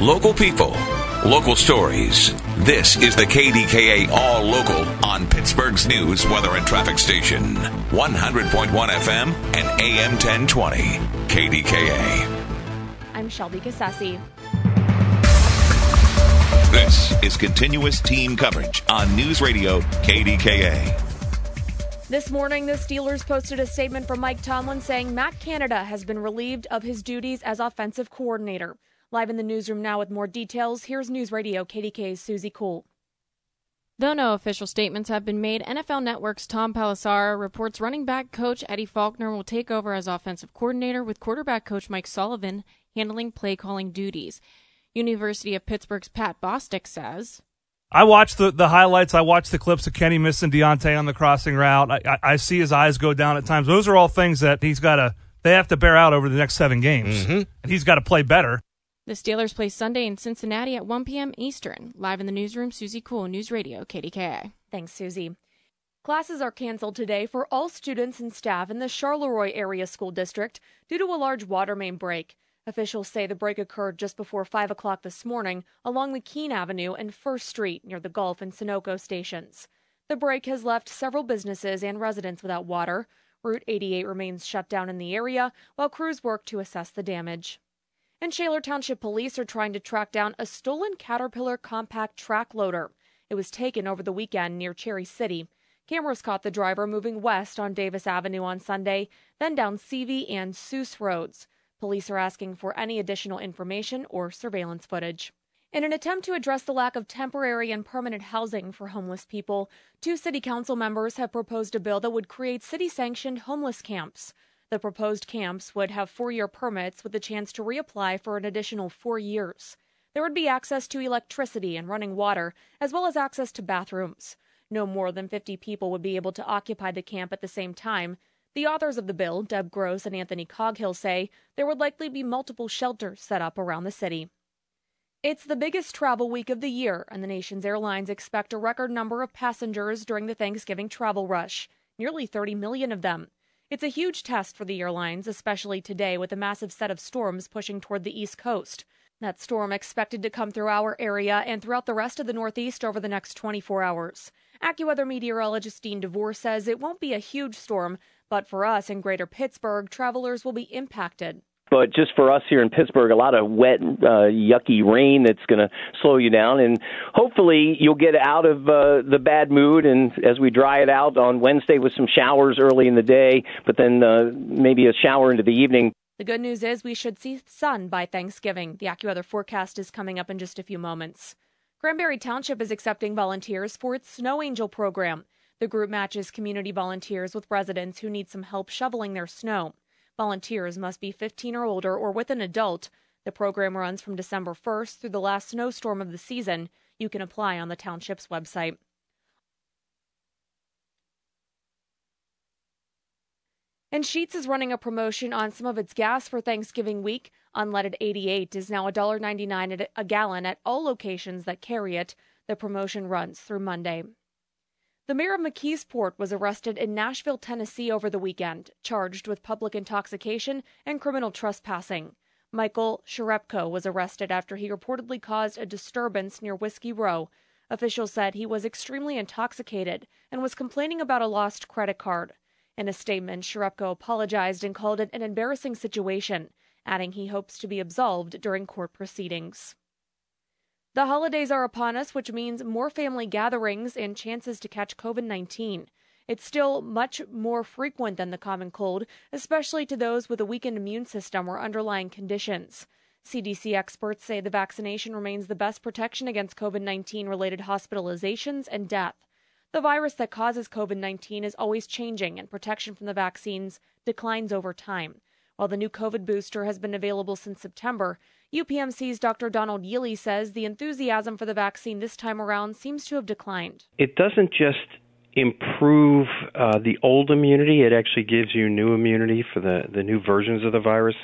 Local people, local stories. This is the KDKA All Local on Pittsburgh's news, weather, and traffic station. 100.1 FM and AM 1020. KDKA. I'm Shelby Cassesse. This is continuous team coverage on News Radio KDKA. This morning, the Steelers posted a statement from Mike Tomlin saying Matt Canada has been relieved of his duties as offensive coordinator. Live in the newsroom now with more details, here's News Radio KDKA's Suzie Cool. Though no official statements have been made, NFL Network's Tom Pelissero reports running back coach Eddie Faulkner will take over as offensive coordinator with quarterback coach Mike Sullivan handling play calling duties. University of Pittsburgh's Pat Bostick says. I watched the, the highlights. I watched the clips of Kenny missing Diontae on the crossing route. I, I, I see his eyes go down at times. Those are all things that he's got to, they have to bear out over the next seven games. Mm-hmm. And he's got to play better. The Steelers play Sunday in Cincinnati at 1 p.m. Eastern. Live in the newsroom, Suzie Cool, News Radio, KDKA. Thanks, Suzie. Classes are canceled today for all students and staff in the Charleroi Area School District due to a large water main break. Officials say the break occurred just before 5 o'clock this morning along McKean Avenue and First Street near the Gulf and Sunoco stations. The break has left several businesses and residents without water. Route 88 remains shut down in the area while crews work to assess the damage. And Shaler Township police are trying to track down a stolen Caterpillar compact track loader. It was taken over the weekend near Cherry City. Cameras caught the driver moving west on Davis Avenue on Sunday, then down Seavey and Seuss roads. Police are asking for any additional information or surveillance footage. In an attempt to address the lack of temporary and permanent housing for homeless people, two city council members have proposed a bill that would create city sanctioned homeless camps. The proposed camps would have four year permits with the chance to reapply for an additional four years. There would be access to electricity and running water, as well as access to bathrooms. No more than 50 people would be able to occupy the camp at the same time. The authors of the bill, Deb Gross and Anthony Coghill, say there would likely be multiple shelters set up around the city. It's the biggest travel week of the year, and the nation's airlines expect a record number of passengers during the Thanksgiving travel rush, nearly 30 million of them. It's a huge test for the airlines, especially today with a massive set of storms pushing toward the East Coast. That storm expected to come through our area and throughout the rest of the Northeast over the next 24 hours. AccuWeather meteorologist Dean DeVore says it won't be a huge storm, but for us in greater Pittsburgh, travelers will be impacted. But just for us here in Pittsburgh, a lot of wet, uh, yucky rain that's going to slow you down. And hopefully you'll get out of uh, the bad mood. And as we dry it out on Wednesday with some showers early in the day, but then uh, maybe a shower into the evening. The good news is we should see sun by Thanksgiving. The AccuWeather forecast is coming up in just a few moments. Cranberry Township is accepting volunteers for its Snow Angel program. The group matches community volunteers with residents who need some help shoveling their snow. Volunteers must be 15 or older or with an adult. The program runs from December 1st through the last snowstorm of the season. You can apply on the township's website. And Sheetz is running a promotion on some of its gas for Thanksgiving week. Unleaded 88 is now $1.99 a gallon at all locations that carry it. The promotion runs through Monday. The mayor of McKeesport was arrested in Nashville, Tennessee over the weekend, charged with public intoxication and criminal trespassing. Michael Cherepko was arrested after he reportedly caused a disturbance near Whiskey Row. Officials said he was extremely intoxicated and was complaining about a lost credit card. In a statement, Sharepko apologized and called it an embarrassing situation, adding he hopes to be absolved during court proceedings. The holidays are upon us, which means more family gatherings and chances to catch COVID 19. It's still much more frequent than the common cold, especially to those with a weakened immune system or underlying conditions. CDC experts say the vaccination remains the best protection against COVID 19 related hospitalizations and death. The virus that causes COVID 19 is always changing, and protection from the vaccines declines over time. While the new COVID booster has been available since September, UPMC's Dr. Donald Yealy says the enthusiasm for the vaccine this time around seems to have declined. It doesn't just improve uh, the old immunity, it actually gives you new immunity for the, the new versions of the virus.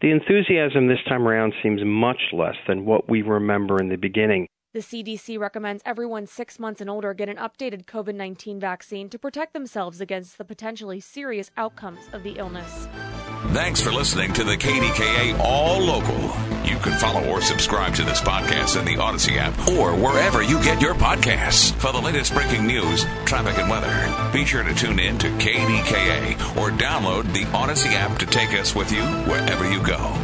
The enthusiasm this time around seems much less than what we remember in the beginning. The CDC recommends everyone six months and older get an updated COVID 19 vaccine to protect themselves against the potentially serious outcomes of the illness. Thanks for listening to the KDKA All Local. You can follow or subscribe to this podcast in the Audacy app or wherever you get your podcasts. For the latest breaking news, traffic, and weather, be sure to tune in to KDKA or download the Audacy app to take us with you wherever you go.